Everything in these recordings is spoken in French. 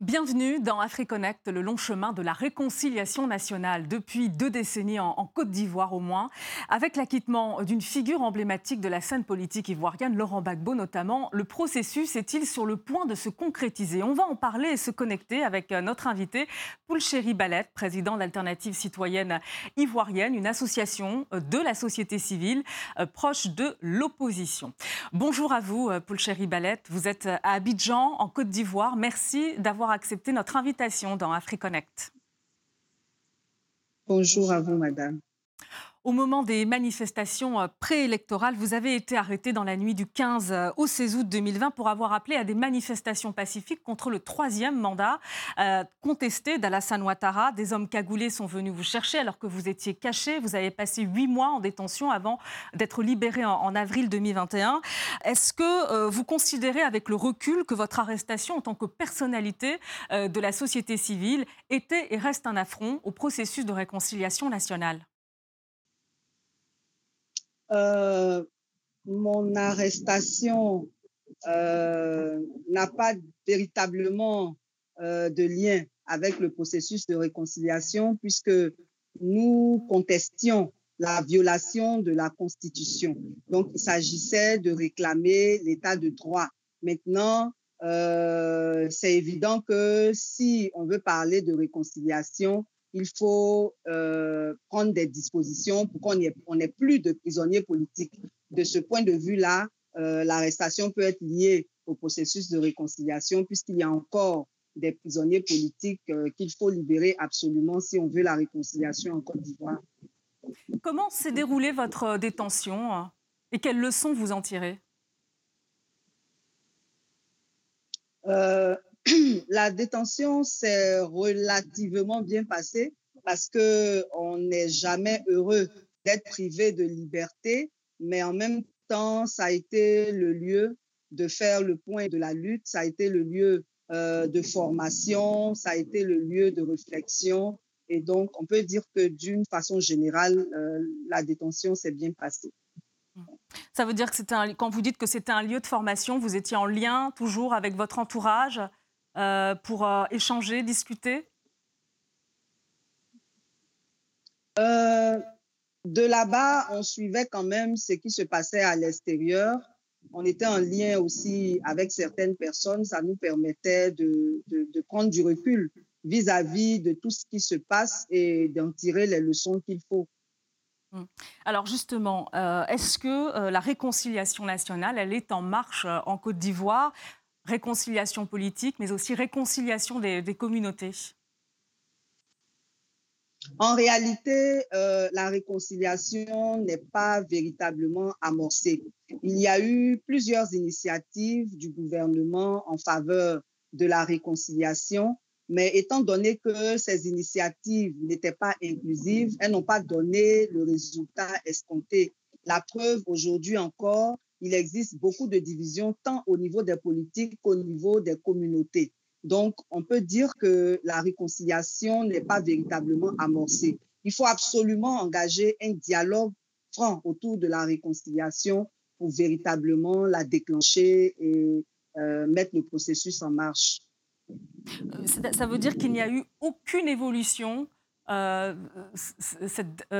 Bienvenue dans AfriConnect, le long chemin de la réconciliation nationale. Depuis deux décennies en, Côte d'Ivoire au moins, avec l'acquittement d'une figure emblématique de la scène politique ivoirienne, Laurent Gbagbo notamment, le processus est-il sur le point de se concrétiser? On va en parler et se connecter avec euh, notre invité, Poulchéri Ballet, président de l'Alternative citoyenne ivoirienne, une association euh, de la société civile euh, proche de l'opposition. Bonjour à vous, Poulchéri Ballet. Vous êtes à Abidjan, en Côte d'Ivoire. Merci d'avoir accepté notre invitation dans AfriConnect. Bonjour à vous, madame. Au moment des manifestations euh, préélectorales, vous avez été arrêté dans la nuit du 15 euh, au 16 août 2020 pour avoir appelé à des manifestations pacifiques contre le troisième mandat euh, contesté d'Alassane Ouattara. Des hommes cagoulés sont venus vous chercher alors que vous étiez caché. Vous avez passé huit mois en détention avant d'être libéré en, avril 2021. Est-ce que vous considérez avec le recul que votre arrestation en tant que personnalité de la société civile était et reste un affront au processus de réconciliation nationale? Euh, mon arrestation euh, n'a pas véritablement euh, de lien avec le processus de réconciliation puisque nous contestions la violation de la Constitution. Donc, il s'agissait de réclamer l'état de droit. Maintenant, c'est évident que si on veut parler de réconciliation, il faut euh, prendre des dispositions pour qu'on n'ait plus de prisonniers politiques. De ce point de vue-là, euh, l'arrestation peut être liée au processus de réconciliation puisqu'il y a encore des prisonniers politiques euh, qu'il faut libérer absolument si on veut la réconciliation en Côte d'Ivoire. Comment s'est déroulée votre détention et quelles leçons vous en tirez? la détention s'est relativement bien passée parce que on n'est jamais heureux d'être privé de liberté, mais en même temps, ça a été le lieu de faire le point de la lutte, ça a été le lieu euh, de formation, ça a été le lieu de réflexion. Et donc, on peut dire que d'une façon générale, euh, la détention s'est bien passée. Ça veut dire que quand vous dites que c'était un lieu de formation, vous étiez en lien toujours avec votre entourage? Euh, pour euh, échanger, discuter? Euh, De là-bas, on suivait quand même ce qui se passait à l'extérieur. On était en lien aussi avec certaines personnes. Ça nous permettait de, de, prendre du recul vis-à-vis de tout ce qui se passe et d'en tirer les leçons qu'il faut. Hum. Alors justement, est-ce que la réconciliation nationale, elle est en marche en Côte d'Ivoire? Réconciliation politique, mais aussi réconciliation des, communautés En réalité, euh, la réconciliation n'est pas véritablement amorcée. Il y a eu plusieurs initiatives du gouvernement en faveur de la réconciliation, mais étant donné que ces initiatives n'étaient pas inclusives, elles n'ont pas donné le résultat escompté. La preuve aujourd'hui encore, il existe beaucoup de divisions tant au niveau des politiques qu'au niveau des communautés. Donc, on peut dire que la réconciliation n'est pas véritablement amorcée. Il faut absolument engager un dialogue franc autour de la réconciliation pour véritablement la déclencher et euh, mettre le processus en marche. Euh, ça veut dire qu'il n'y a eu aucune évolution euh,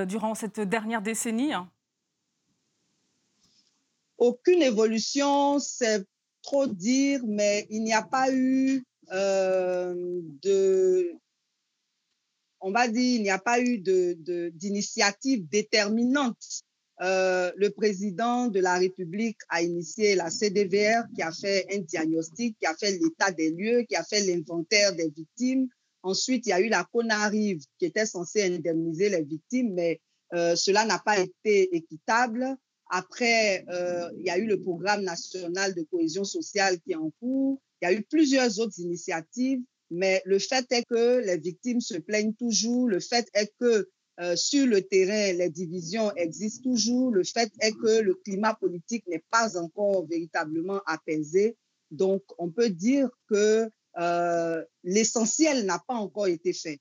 durant cette dernière décennie hein? Aucune évolution, c'est trop dire, mais il n'y a pas eu euh, de, on va dire, a d'initiative déterminante. Euh, le président de la République a initié la CDVR qui a fait un diagnostic, qui a fait l'état des lieux, qui a fait l'inventaire des victimes. Ensuite, il y a eu la CONARIV qui était censée indemniser les victimes, mais euh, cela n'a pas été équitable. Après, euh, il y a eu le programme national de cohésion sociale qui est en cours. Il y a eu plusieurs autres initiatives, mais le fait est que les victimes se plaignent toujours. Le fait est que euh, sur le terrain, les divisions existent toujours. Le fait est que le climat politique n'est pas encore véritablement apaisé. Donc, on peut dire que euh, l'essentiel n'a pas encore été fait.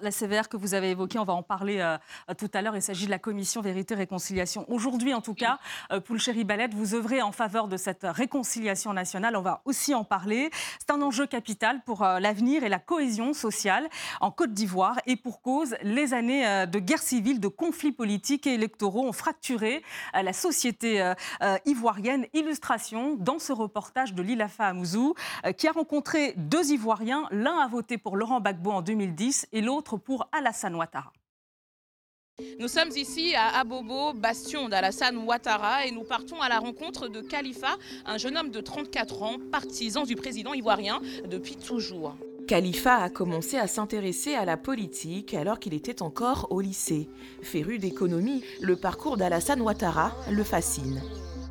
La CVR que vous avez évoquée, on va en parler euh, tout à l'heure. Il s'agit de la commission Vérité-Réconciliation. Aujourd'hui, en tout cas, euh, Poulchéri Balette, vous œuvrez en faveur de cette réconciliation nationale. On va aussi en parler. C'est un enjeu capital pour euh, l'avenir et la cohésion sociale en Côte d'Ivoire. Et pour cause, les années euh, de guerre civile, de conflits politiques et électoraux ont fracturé euh, la société euh, euh, ivoirienne. Illustration dans ce reportage de Lilafa Amouzou, euh, qui a rencontré deux Ivoiriens. L'un a voté pour Laurent Gbagbo en 2010 et l'autre pour Alassane Ouattara. Nous sommes ici à Abobo, bastion d'Alassane Ouattara, et nous partons à la rencontre de Khalifa, un jeune homme de 34 ans, partisan du président ivoirien depuis toujours. Khalifa a commencé à s'intéresser à la politique alors qu'il était encore au lycée. Féru d'économie, le parcours d'Alassane Ouattara le fascine.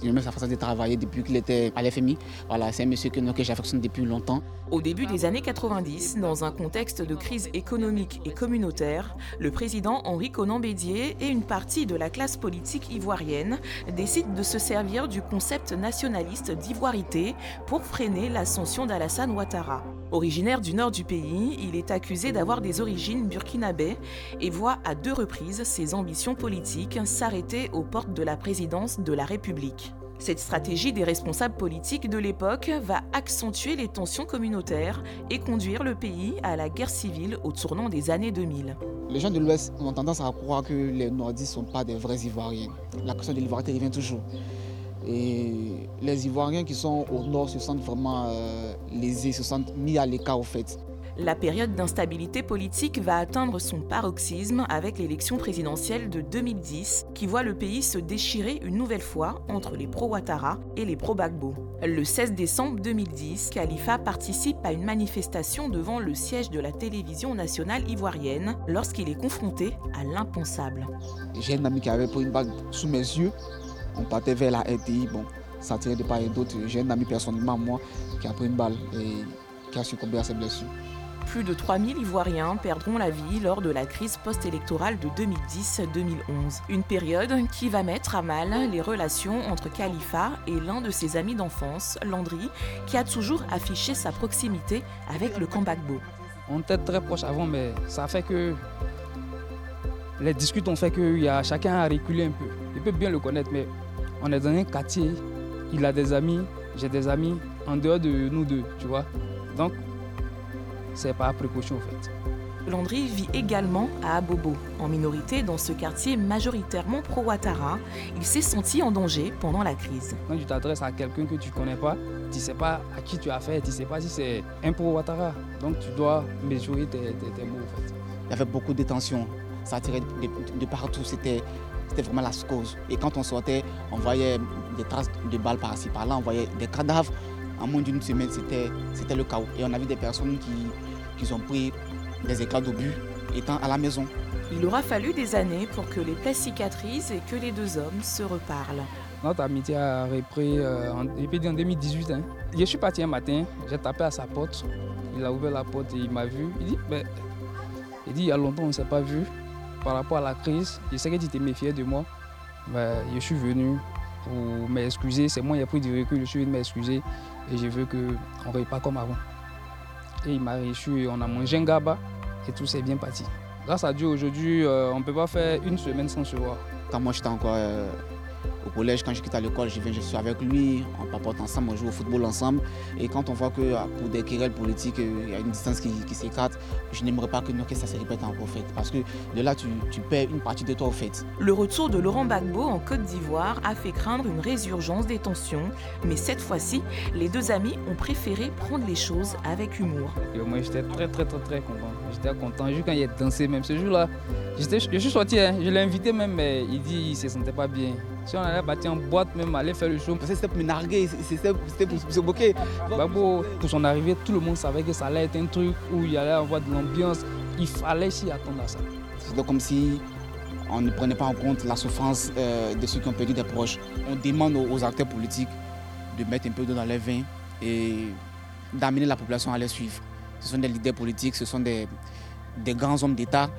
J'aime sa façon de travailler depuis qu'il était à l'FMI. Voilà, c'est un monsieur que, que j'affectionne depuis longtemps. Au début des années 90, dans un contexte de crise économique et communautaire, le président Henri Conan Bédier et une partie de la classe politique ivoirienne décident de se servir du concept nationaliste d'ivoirité pour freiner l'ascension d'Alassane Ouattara. Originaire du nord du pays, il est accusé d'avoir des origines burkinabè et voit à deux reprises ses ambitions politiques s'arrêter aux portes de la présidence de la République. Cette stratégie des responsables politiques de l'époque va accentuer les tensions communautaires et conduire le pays à la guerre civile au tournant des années 2000. Les gens de l'Ouest ont tendance à croire que les Nordistes ne sont pas des vrais Ivoiriens. La question de l'ivoirité revient toujours. Et les Ivoiriens qui sont au Nord se sentent vraiment euh, lésés, se sentent mis à l'écart au fait. La période d'instabilité politique va atteindre son paroxysme avec l'élection présidentielle de 2010 qui voit le pays se déchirer une nouvelle fois entre les pro-Ouattara et les pro-Bagbo. Le 16 décembre 2010, Khalifa participe à une manifestation devant le siège de la télévision nationale ivoirienne lorsqu'il est confronté à l'impensable. J'ai un ami qui avait pris une bague sous mes yeux. On partait vers la RTI. Bon, ça tirait de part et d'autre. J'ai un ami personnellement, moi, qui a pris une balle et qui a succombé à ses blessures. Plus de 3000 Ivoiriens perdront la vie lors de la crise post-électorale de 2010-2011. Une période qui va mettre à mal les relations entre Khalifa et l'un de ses amis d'enfance, Landry, qui a toujours affiché sa proximité avec le camp Gbagbo. On était très proches avant, mais ça fait que les disputes ont fait que y a, chacun a reculé un peu. Il peut bien le connaître, mais on est dans un quartier, il a des amis, j'ai des amis en dehors de nous deux, tu vois. Donc, c'est par précaution en fait. Landry vit également à Abobo, en minorité dans ce quartier majoritairement pro-Ouattara. Il s'est senti en danger pendant la crise. Quand tu t'adresses à quelqu'un que tu ne connais pas, tu ne sais pas à qui tu as affaire, tu ne sais pas si c'est un pro-Ouattara. Donc tu dois mesurer tes, tes, tes mots en fait. Il y avait beaucoup de tensions, ça tirait de, de, de partout, c'était vraiment la cause. Et quand on sortait, on voyait des traces de balles par-ci par-là, on voyait des cadavres. En moins d'une semaine, c'était le chaos. Et on a vu des personnes qui, qui ont pris des éclats d'obus étant à la maison. Il aura fallu des années pour que les plaies cicatrisent et que les deux hommes se reparlent. Notre amitié a repris euh, en, en 2018. Hein. Je suis parti un matin, j'ai tapé à sa porte. Il a ouvert la porte et il m'a vu. Il dit, ben, il dit, il y a longtemps on ne s'est pas vu par rapport à la crise. Je sais que tu t'es méfié de moi. Ben, je suis venu pour m'excuser. C'est moi qui ai pris du recul, je suis venu m'excuser et je veux qu'on ne repart comme avant. Et il m'a reçu, on a mangé un gaba et tout s'est bien parti. Grâce à Dieu, aujourd'hui, euh, on ne peut pas faire une semaine sans se voir. Quand moi j'étais encore euh, au collège, quand je quitte à l'école, je viens, je suis avec lui, on papote ensemble, on joue au football ensemble. Et quand on voit que euh, pour des querelles politiques, il y a une distance qui, qui s'écarte, je n'aimerais pas que, que ça se répète encore fait. Parce que de là, tu, tu perds une partie de toi au fait. Le retour de Laurent Gbagbo en Côte d'Ivoire a fait craindre une résurgence des tensions. Mais cette fois-ci, les deux amis ont préféré prendre les choses avec humour. Et moi, j'étais très, très, très, très content. J'étais content. Juste quand il a dansé, même ce jour-là, je suis sorti, hein, je l'ai invité même, mais il dit qu'il ne se sentait pas bien. Si on allait partir en boîte, même aller faire le show. C'était pour me narguer, c'était pour se moquer. Gbagbo, pour son arrivée, tout le monde savait que ça allait être un truc où il allait avoir de l'ambiance. Il fallait s'y attendre à ça. C'était comme si on ne prenait pas en compte la souffrance euh, de ceux qui ont perdu des proches. On demande aux acteurs politiques de mettre un peu d'eau dans les vins et d'amener la population à les suivre. Ce sont des leaders politiques, ce sont des, des grands hommes d'État.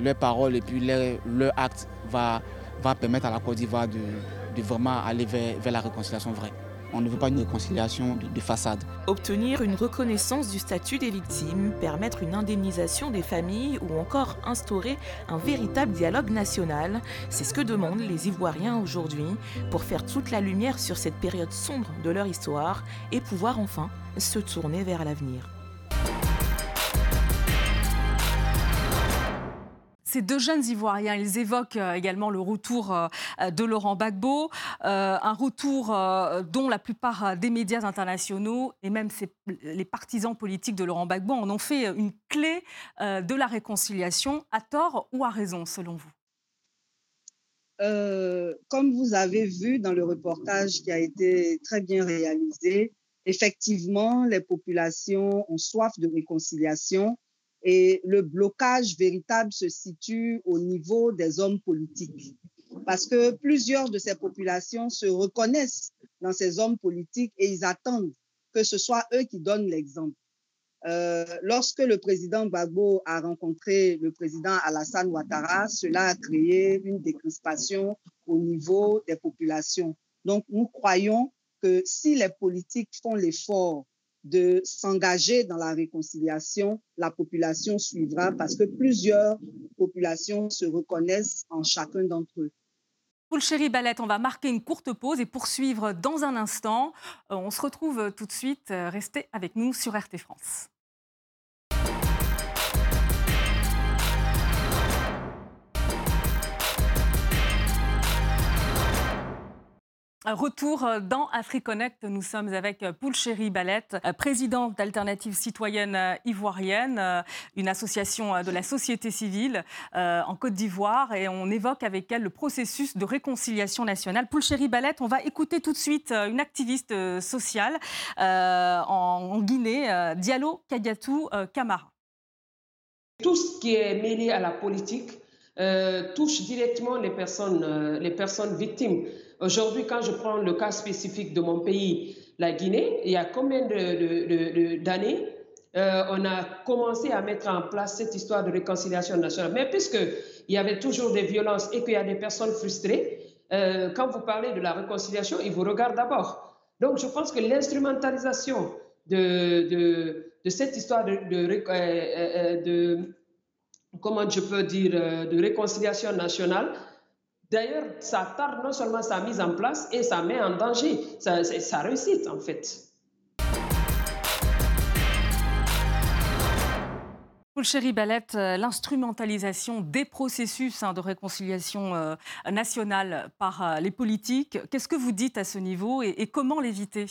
Leurs paroles et puis leur, leur acte va, va permettre à la Côte d'Ivoire de, vraiment aller vers la réconciliation vraie. On ne veut pas une réconciliation de, façade. Obtenir une reconnaissance du statut des victimes, permettre une indemnisation des familles ou encore instaurer un véritable dialogue national, c'est ce que demandent les Ivoiriens aujourd'hui pour faire toute la lumière sur cette période sombre de leur histoire et pouvoir enfin se tourner vers l'avenir. Ces deux jeunes Ivoiriens, ils évoquent euh, également le retour euh, de Laurent Gbagbo, euh, un retour dont la plupart des médias internationaux et même les partisans politiques de Laurent Gbagbo en ont fait une clé de la réconciliation, à tort ou à raison, selon vous? Comme vous avez vu dans le reportage qui a été très bien réalisé, effectivement, les populations ont soif de réconciliation et le blocage véritable se situe au niveau des hommes politiques. Parce que plusieurs de ces populations se reconnaissent dans ces hommes politiques et ils attendent que ce soit eux qui donnent l'exemple. Euh, lorsque le président Gbagbo a rencontré le président Alassane Ouattara, cela a créé une décrispation au niveau des populations. Donc, nous croyons que si les politiques font l'effort de s'engager dans la réconciliation, la population suivra parce que plusieurs populations se reconnaissent en chacun d'entre eux. Chéri Balette, on va marquer une courte pause et poursuivre dans un instant. Euh, on se retrouve tout de suite. Restez avec nous sur RT France. Retour euh, dans AfriConnect. Nous sommes avec euh, Poulchéri Balette, euh, présidente d'Alternative citoyenne ivoirienne, une association de la société civile en Côte d'Ivoire. Et on évoque avec elle le processus de réconciliation nationale. Poulchéri Balette, on va écouter tout de suite une activiste sociale en Guinée, Diallo Kadiatou Kamara. Tout ce qui est mêlé à la politique touche directement les personnes, les personnes victimes. Aujourd'hui, quand je prends le cas spécifique de mon pays, la Guinée, il y a combien d'années euh, on a commencé à mettre en place cette histoire de réconciliation nationale. Mais puisqu'il y avait toujours des violences et qu'il y a des personnes frustrées, euh, quand vous parlez de la réconciliation, ils vous regardent d'abord. Donc, je pense que l'instrumentalisation de, cette histoire euh, de, comment je peux dire, de réconciliation nationale D'ailleurs, ça tarde non seulement sa mise en place et ça met en danger. Sa, réussite, en fait. Chéri Balette, euh, l'instrumentalisation des processus hein, de réconciliation euh, nationale par euh, les politiques, qu'est-ce que vous dites à ce niveau et, comment l'éviter?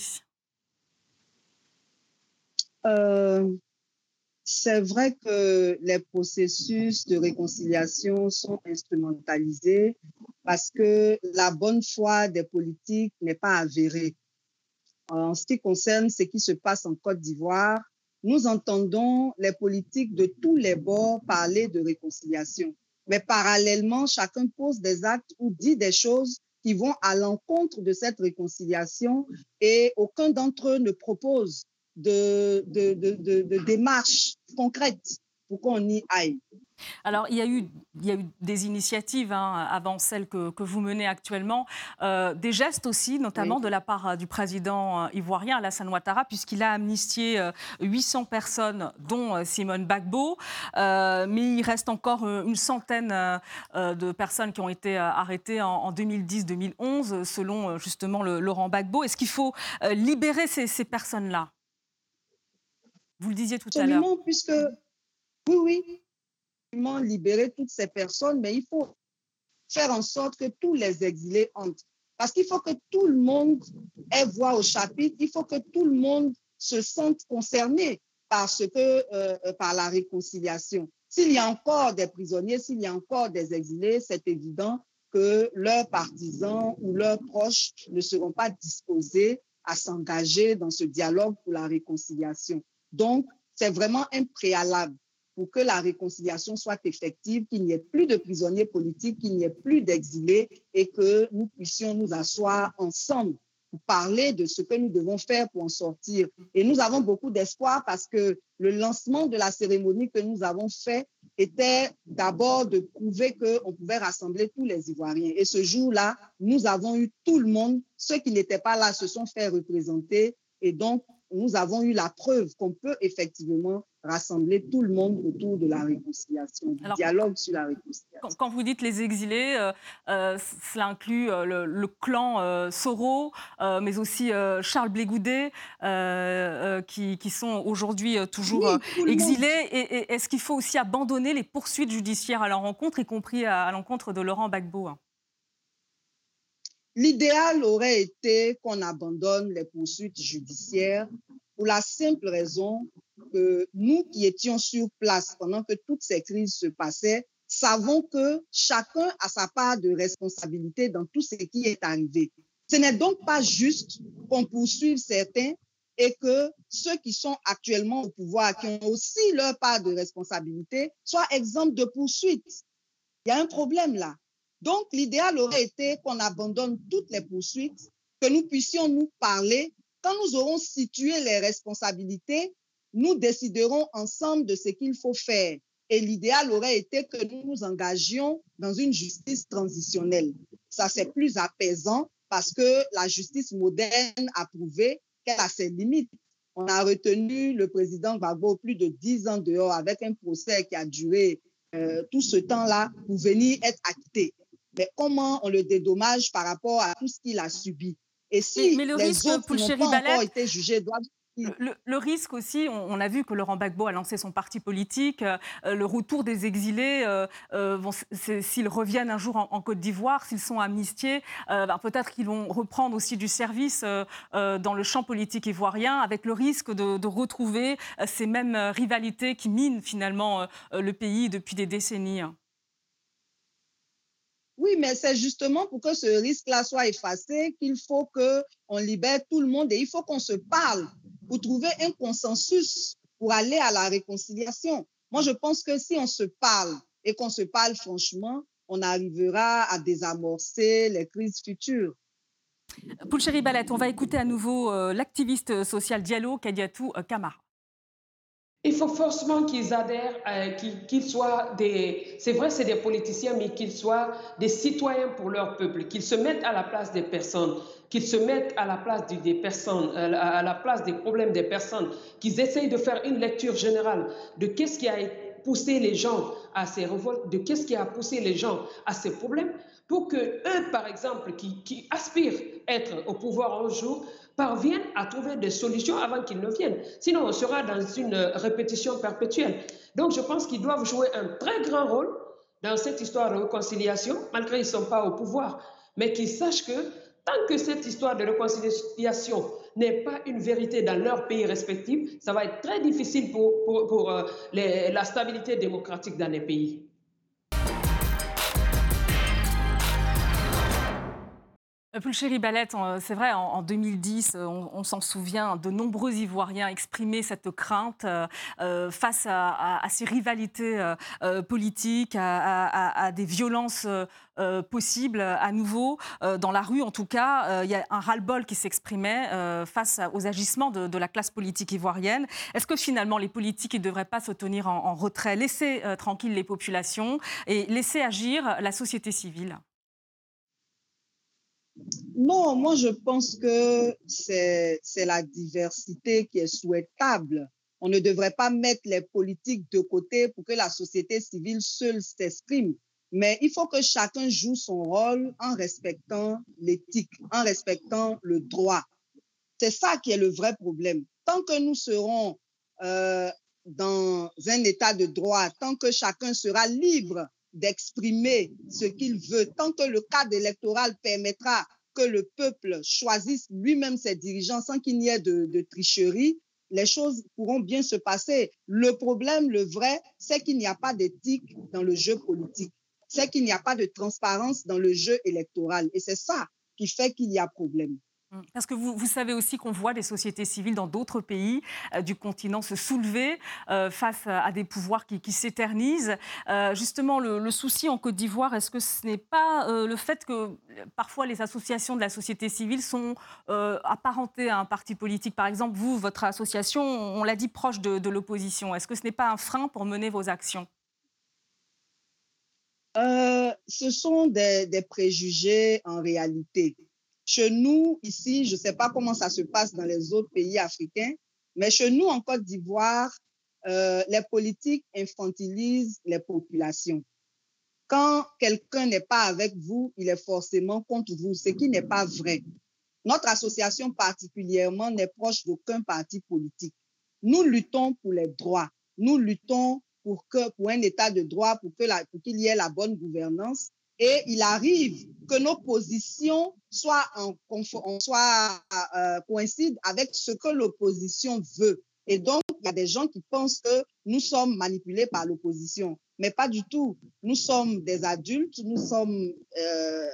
C'est vrai que les processus de réconciliation sont instrumentalisés parce que la bonne foi des politiques n'est pas avérée. En ce qui concerne ce qui se passe en Côte d'Ivoire, nous entendons les politiques de tous les bords parler de réconciliation. Mais parallèlement, chacun pose des actes ou dit des choses qui vont à l'encontre de cette réconciliation et aucun d'entre eux ne propose de, de, de, de démarches concrètes pour qu'on y aille. Alors, il y a eu, il y a eu des initiatives hein, avant celles que, que, vous menez actuellement, euh, des gestes aussi, notamment de la part euh, du président euh, ivoirien Alassane Ouattara, puisqu'il a amnistié 800 personnes, dont Simone Bagbo. mais il reste encore une centaine de personnes qui ont été arrêtées en, 2010-2011, selon justement le, Laurent Bagbo. Est-ce qu'il faut libérer ces, ces personnes-là? Vous le disiez tout à l'heure. Puisque, oui, oui, libérer toutes ces personnes, mais il faut faire en sorte que tous les exilés entrent. Parce qu'il faut que tout le monde ait voix au chapitre, il faut que tout le monde se sente concerné par, ce que, euh, euh, par la réconciliation. S'il y a encore des prisonniers, s'il y a encore des exilés, c'est évident que leurs partisans ou leurs proches ne seront pas disposés à s'engager dans ce dialogue pour la réconciliation. Donc, c'est vraiment un préalable pour que la réconciliation soit effective, qu'il n'y ait plus de prisonniers politiques, qu'il n'y ait plus d'exilés et que nous puissions nous asseoir ensemble pour parler de ce que nous devons faire pour en sortir. Et nous avons beaucoup d'espoir parce que le lancement de la cérémonie que nous avons fait était d'abord de prouver qu'on pouvait rassembler tous les Ivoiriens. Et ce jour-là, nous avons eu tout le monde. Ceux qui n'étaient pas là se sont fait représenter. Et donc, nous avons eu la preuve qu'on peut effectivement rassembler tout le monde autour de la réconciliation, du dialogue sur la réconciliation. Quand, vous dites les exilés, euh, euh, cela inclut euh, le, clan Soro, mais aussi Charles Blégoudet, qui, qui, sont aujourd'hui toujours exilés. Et, est-ce qu'il faut aussi abandonner les poursuites judiciaires à leur rencontre, y compris à, l'encontre de Laurent Gbagbo hein? L'idéal aurait été qu'on abandonne les poursuites judiciaires pour la simple raison que nous qui étions sur place pendant que toutes ces crises se passaient, savons que chacun a sa part de responsabilité dans tout ce qui est arrivé. Ce n'est donc pas juste qu'on poursuive certains et que ceux qui sont actuellement au pouvoir, qui ont aussi leur part de responsabilité, soient exempts de poursuites. Il y a un problème là. Donc, l'idéal aurait été qu'on abandonne toutes les poursuites, que nous puissions nous parler. Quand nous aurons situé les responsabilités, nous déciderons ensemble de ce qu'il faut faire. Et l'idéal aurait été que nous nous engagions dans une justice transitionnelle. Ça, c'est plus apaisant parce que la justice moderne a prouvé qu'elle a ses limites. On a retenu le président Gbagbo plus de dix ans dehors avec un procès qui a duré euh, tout ce temps-là pour venir être acté mais comment on le dédommage par rapport à tout ce qu'il a subi? Et si mais, le les risque autres qui n'ont pas encore été jugés doivent le, risque aussi, on, a vu que Laurent Gbagbo a lancé son parti politique, euh, le retour des exilés, euh, euh, s'ils reviennent un jour en, Côte d'Ivoire, s'ils sont amnistiés, ben, peut-être qu'ils vont reprendre aussi du service dans le champ politique ivoirien, avec le risque de, de retrouver ces mêmes rivalités qui minent finalement le pays depuis des décennies. Oui, mais c'est justement pour que ce risque-là soit effacé qu'il faut qu'on libère tout le monde et il faut qu'on se parle pour trouver un consensus pour aller à la réconciliation. Moi, je pense que si on se parle et qu'on se parle franchement, on arrivera à désamorcer les crises futures. Poulchéri Balette, on va écouter à nouveau euh, l'activiste social Diallo Kadiatou euh, Kamara. Il faut forcément qu'ils adhèrent, euh, qu'ils soient des... C'est vrai, c'est des politiciens, mais qu'ils soient des citoyens pour leur peuple, qu'ils se mettent à la place des personnes, qu'ils se mettent à la place des personnes, euh, à la place des problèmes des personnes, qu'ils essayent de faire une lecture générale de qu'est-ce qui a poussé les gens à ces révoltes, de qu'est-ce qui a poussé les gens à ces problèmes, pour que eux, par exemple, qui, qui aspirent être au pouvoir un jour, parviennent à trouver des solutions avant qu'ils ne viennent. Sinon, on sera dans une répétition perpétuelle. Donc, je pense qu'ils doivent jouer un très grand rôle dans cette histoire de réconciliation, malgré qu'ils ne sont pas au pouvoir, mais qu'ils sachent que tant que cette histoire de réconciliation n'est pas une vérité dans leur pays respectifs, ça va être très difficile pour, euh, la stabilité démocratique dans les pays. Euh, Pulchéry Balette, c'est vrai, en 2010, euh, on, s'en souvient, de nombreux Ivoiriens exprimaient cette crainte euh, face à, ces rivalités politiques, à, des violences possibles à nouveau. dans la rue, en tout cas, il y a un ras-le-bol qui s'exprimait face aux agissements de, la classe politique ivoirienne. Est-ce que finalement les politiques ne devraient pas se tenir en, retrait, laisser tranquilles les populations et laisser agir la société civile? Non, moi je pense que c'est la diversité qui est souhaitable. On ne devrait pas mettre les politiques de côté pour que la société civile seule s'exprime. Mais il faut que chacun joue son rôle en respectant l'éthique, en respectant le droit. C'est ça qui est le vrai problème. Tant que nous serons euh, dans un état de droit, tant que chacun sera libre d'exprimer ce qu'il veut, tant que le cadre électoral permettra que le peuple choisisse lui-même ses dirigeants sans qu'il n'y ait de, de, tricherie, les choses pourront bien se passer. Le problème, le vrai, c'est qu'il n'y a pas d'éthique dans le jeu politique. C'est qu'il n'y a pas de transparence dans le jeu électoral. Et c'est ça qui fait qu'il y a problème. Mmh. Parce que vous, vous savez aussi qu'on voit des sociétés civiles dans d'autres pays euh, du continent se soulever euh, face à des pouvoirs qui, qui s'éternisent. Euh, justement, le, le, souci en Côte d'Ivoire, est-ce que ce n'est pas le fait que parfois les associations de la société civile sont apparentées à un parti politique? Par exemple, vous, votre association, on l'a dit, proche de, de l'opposition. Est-ce que ce n'est pas un frein pour mener vos actions? Euh, Ce sont des, des, préjugés en réalité. Chez nous, ici, je ne sais pas comment ça se passe dans les autres pays africains, mais chez nous, en Côte d'Ivoire, euh, les politiques infantilisent les populations. Quand quelqu'un n'est pas avec vous, il est forcément contre vous, ce qui n'est pas vrai. Notre association particulièrement n'est proche d'aucun parti politique. Nous luttons pour les droits. Nous luttons pour, que, pour un état de droit, pour qu'il y ait la bonne gouvernance. Et il arrive que nos positions soient, en, soient euh, coïncident avec ce que l'opposition veut. Et donc, il y a des gens qui pensent que nous sommes manipulés par l'opposition, mais pas du tout. Nous sommes des adultes, nous sommes euh,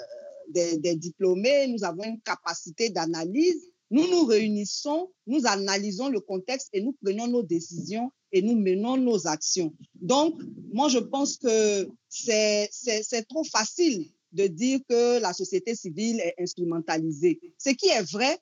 des, des, diplômés, nous avons une capacité d'analyse. Nous nous réunissons, nous analysons le contexte et nous prenons nos décisions et nous menons nos actions. Donc, moi, je pense que c'est trop facile de dire que la société civile est instrumentalisée. Ce qui est vrai,